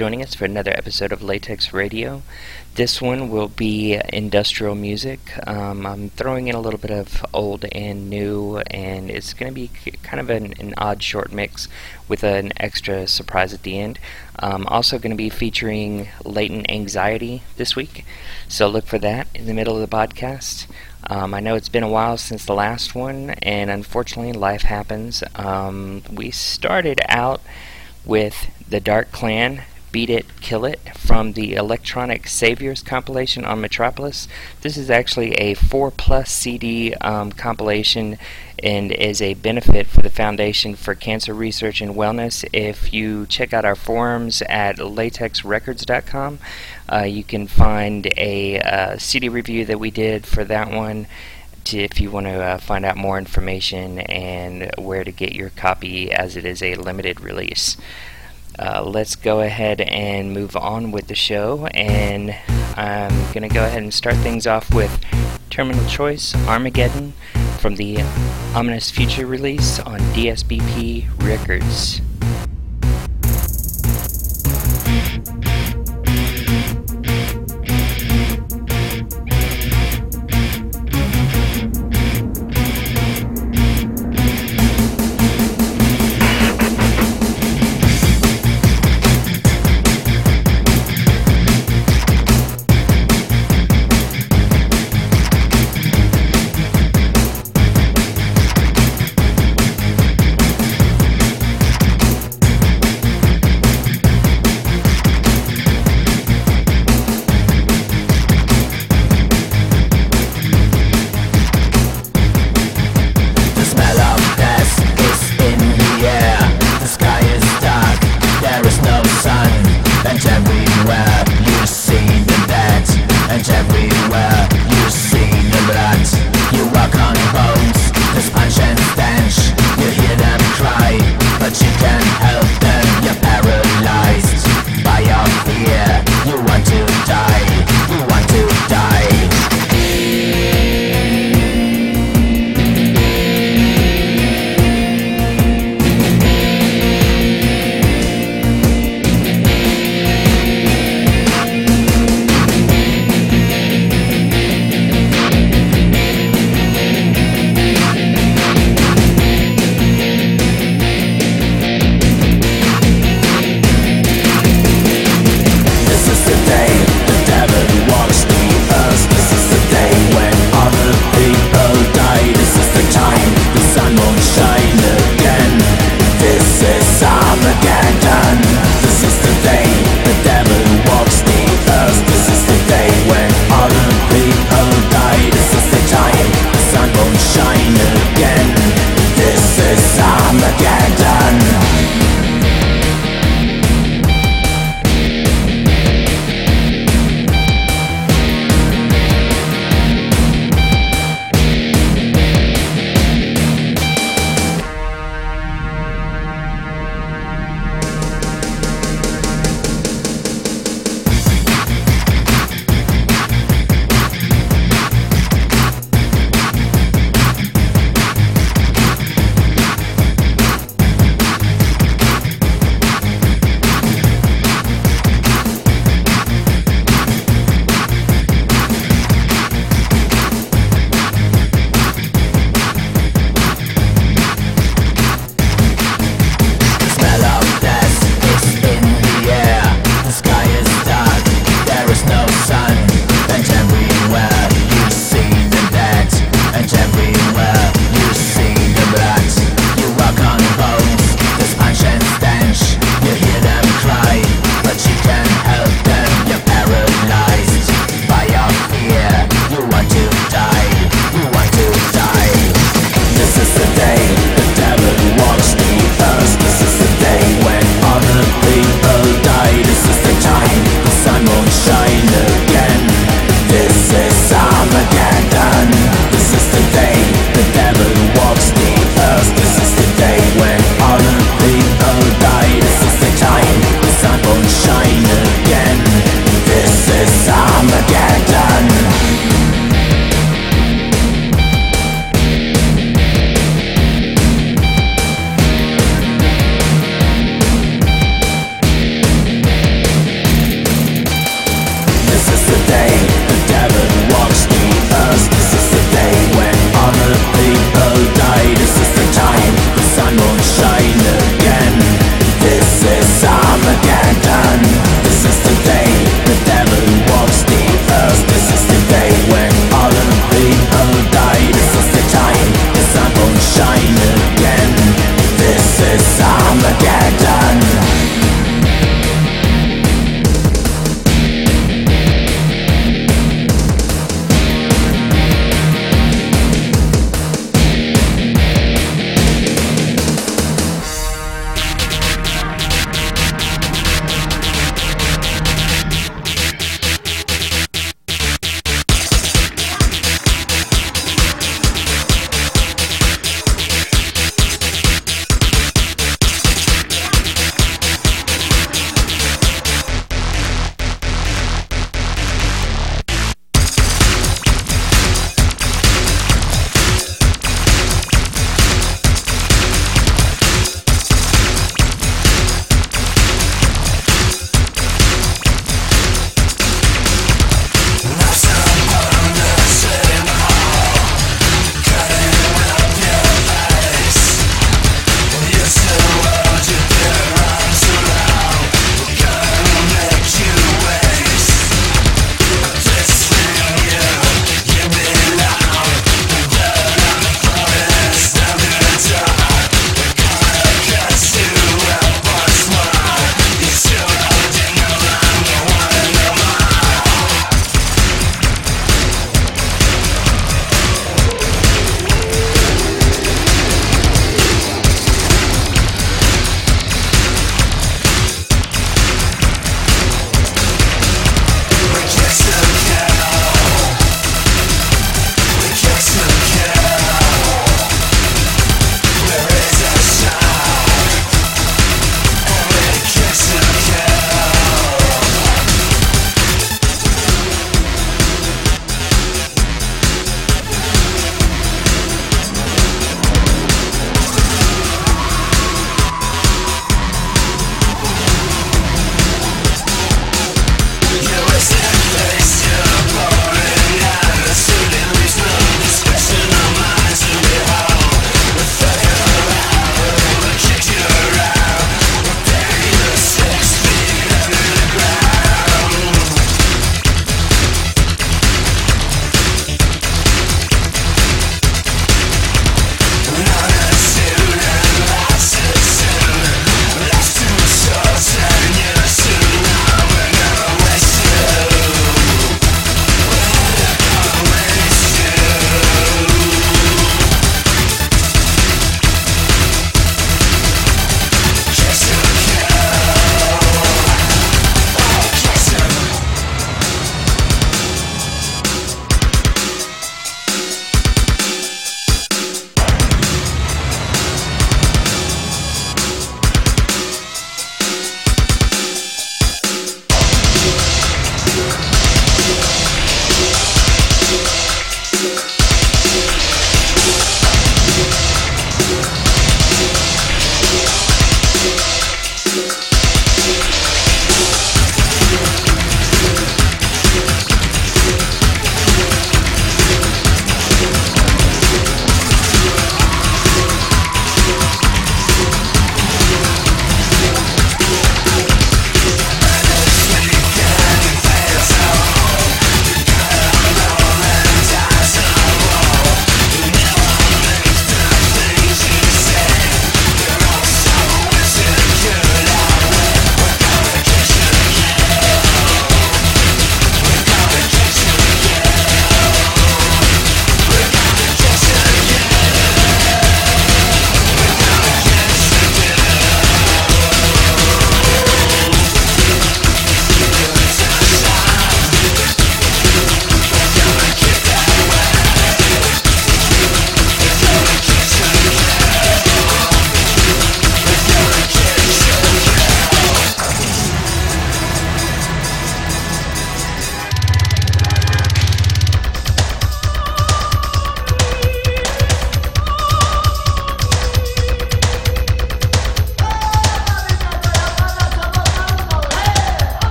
joining us for another episode of Latex Radio. This one will be industrial music. Um, I'm throwing in a little bit of old and new, and it's going to be kind of an, an, odd short mix with an extra surprise at the end. Um, also, going to be featuring Latent Anxiety this week, so look for that in the middle of the podcast. Um, I know it's been a while since the last one, and unfortunately, life happens. Um, we started out with the Dark Clan, Beat It, Kill It, from the Electronic Saviors compilation on Metropolis. This is actually a 4 plus CD um, compilation and is a benefit for the Foundation for Cancer Research and Wellness. If you check out our forums at latexrecords.com, uh, you can find a uh, CD review that we did for that one if you want to uh, find out more information and where to get your copy as it is a limited release. Uh, let's go ahead and move on with the show. And I'm going to go ahead and start things off with Terminal Choice Armageddon from the Ominous Future release on DSBP Records.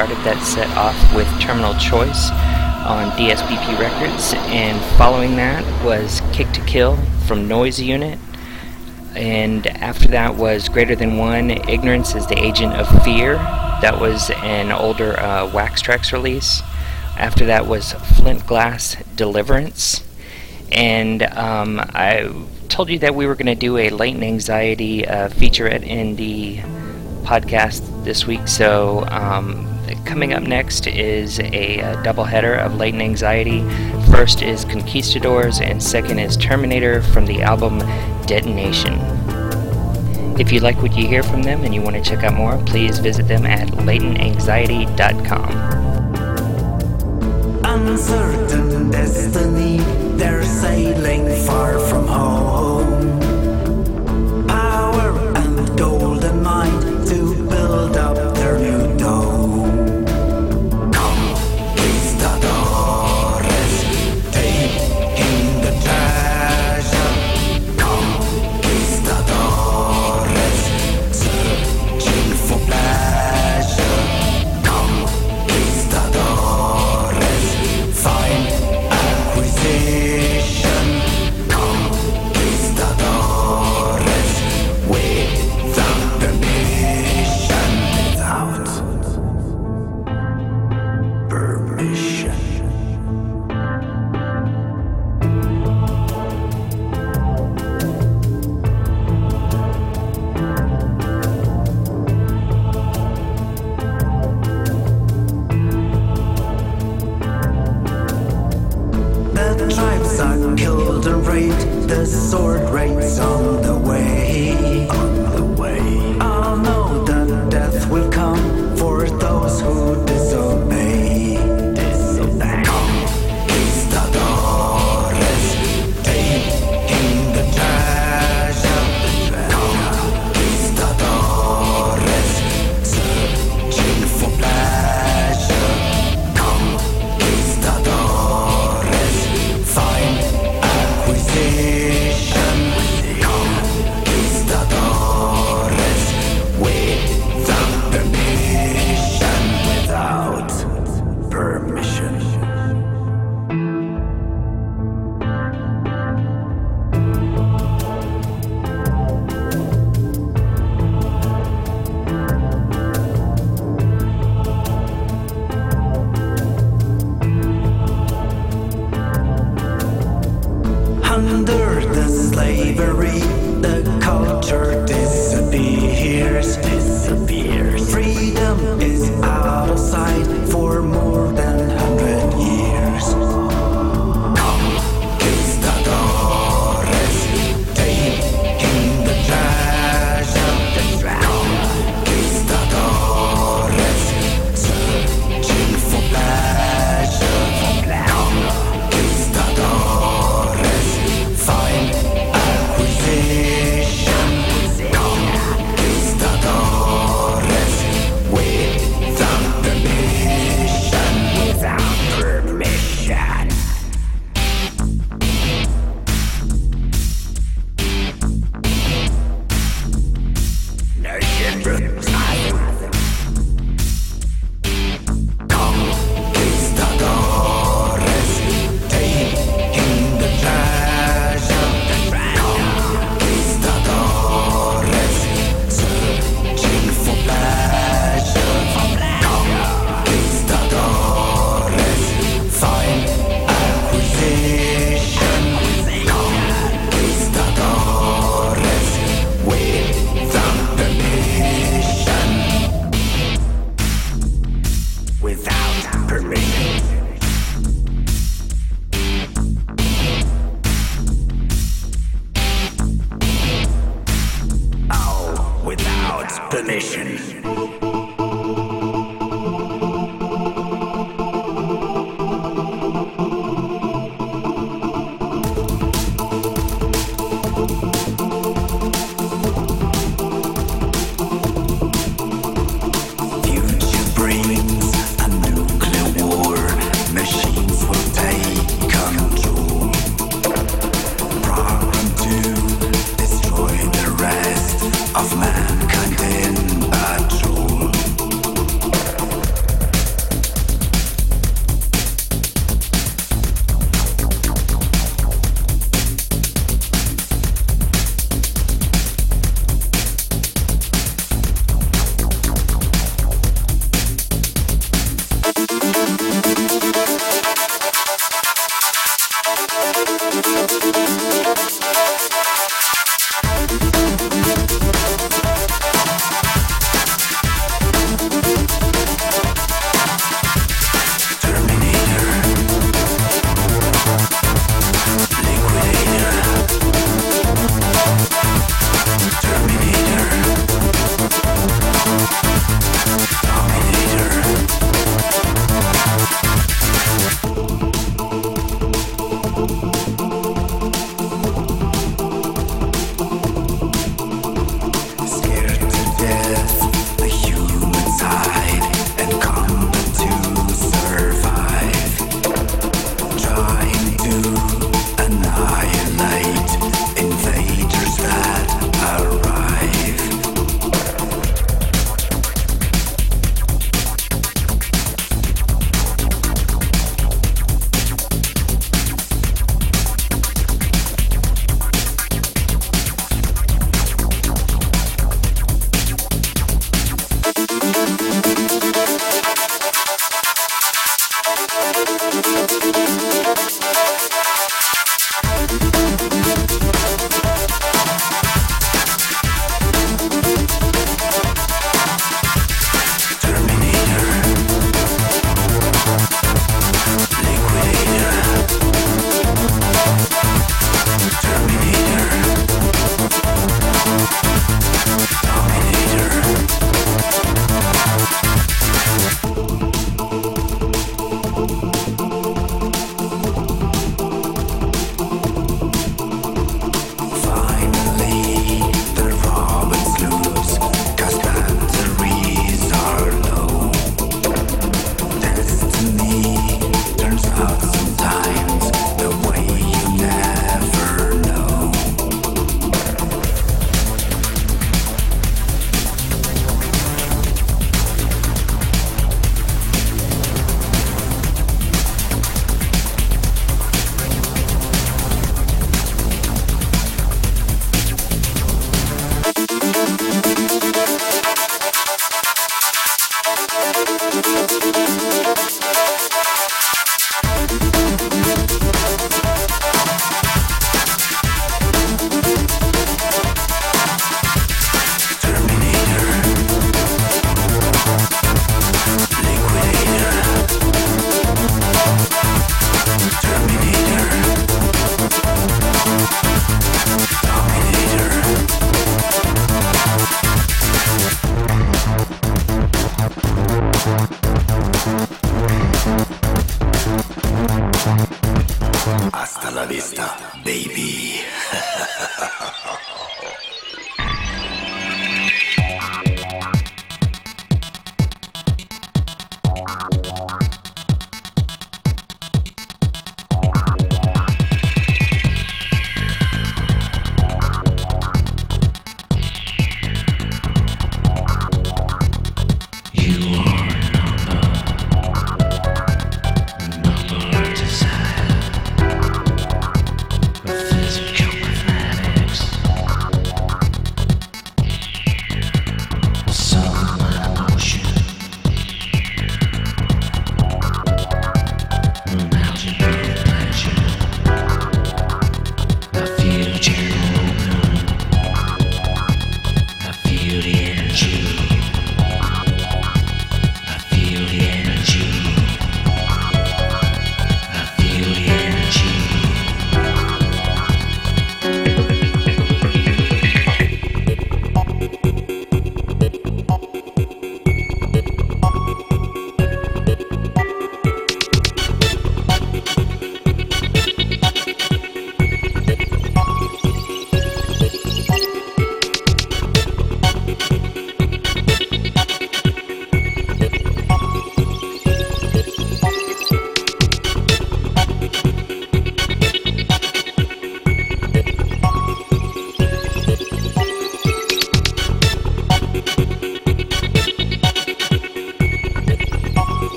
Started that set off with Terminal Choice on DSBP Records, and following that was Kick to Kill from Noise Unit. And after that was Greater Than One, Ignorance is the Agent of Fear. That was an older uh, Wax Trax release. After that was Flint Glass Deliverance. And um, I told you that we were going to do a latent anxiety uh, featurette in the podcast this week. So um, coming up next is a, a doubleheader of latent anxiety. First is Conquistadors, and second is Terminator from the album Detonation. If you like what you hear from them and you want to check out more, please visit them at latentanxiety.com. Uncertain destiny, they're sailing far from home. dearest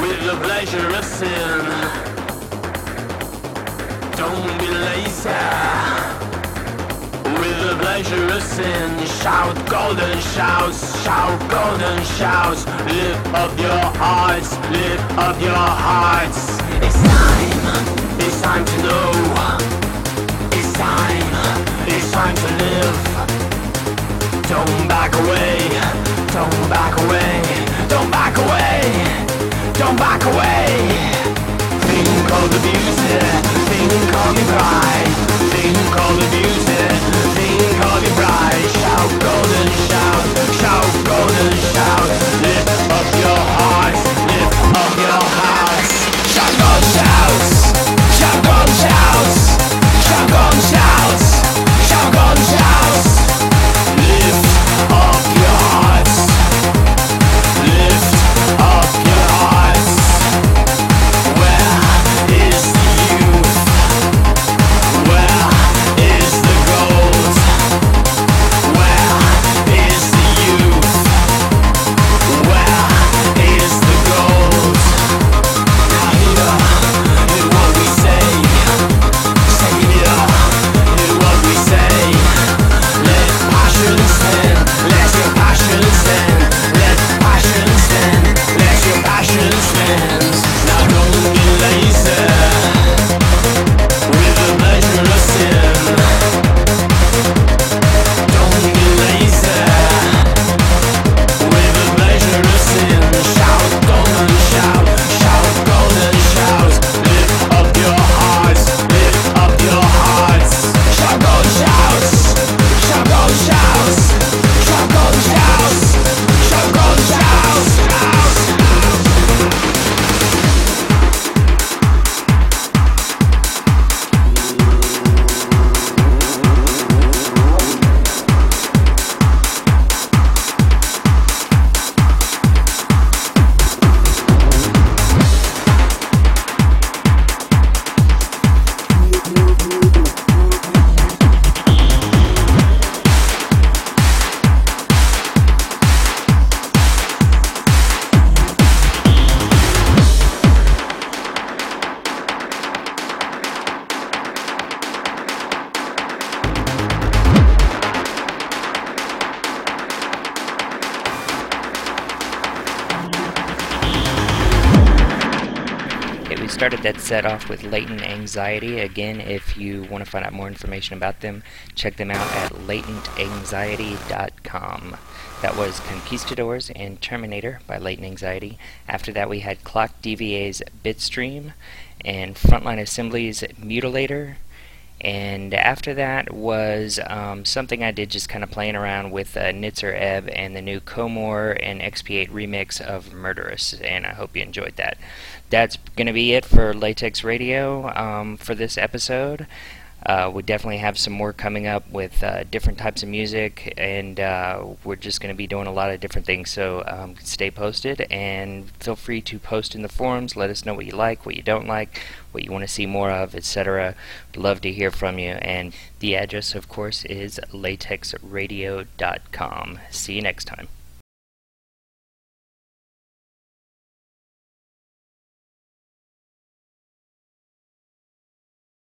with the pleasure of sin. Don't be lazy with the pleasure of sin. Shout golden shouts, shout golden shouts. Lift up your hearts, lift up your hearts. It's time, it's time to know. It's time, it's time to live. Don't back away, don't back away, don't back away, don't back away. Think of the beauty, think of your pride, think of the beauty, set off with Latent Anxiety. Again, if you want to find out more information about them, check them out at latentanxiety.com. That was Conquistadors and Terminator by Latent Anxiety. After that, we had Clock DVA's Bitstream and Front Line Assembly's Mutilator. And after that was um, something I did just kind of playing around with uh, Nitzer Ebb and the new Komor and XP8 remix of Murderous, and I hope you enjoyed that. That's going to be it for Latex Radio um, for this episode. Uh, we definitely have some more coming up with uh, different types of music, and uh, we're just going to be doing a lot of different things. So um, stay posted and feel free to post in the forums. Let us know what you like, what you don't like, what you want to see more of, etc. Love to hear from you. And the address, of course, is latexradio.com. See you next time.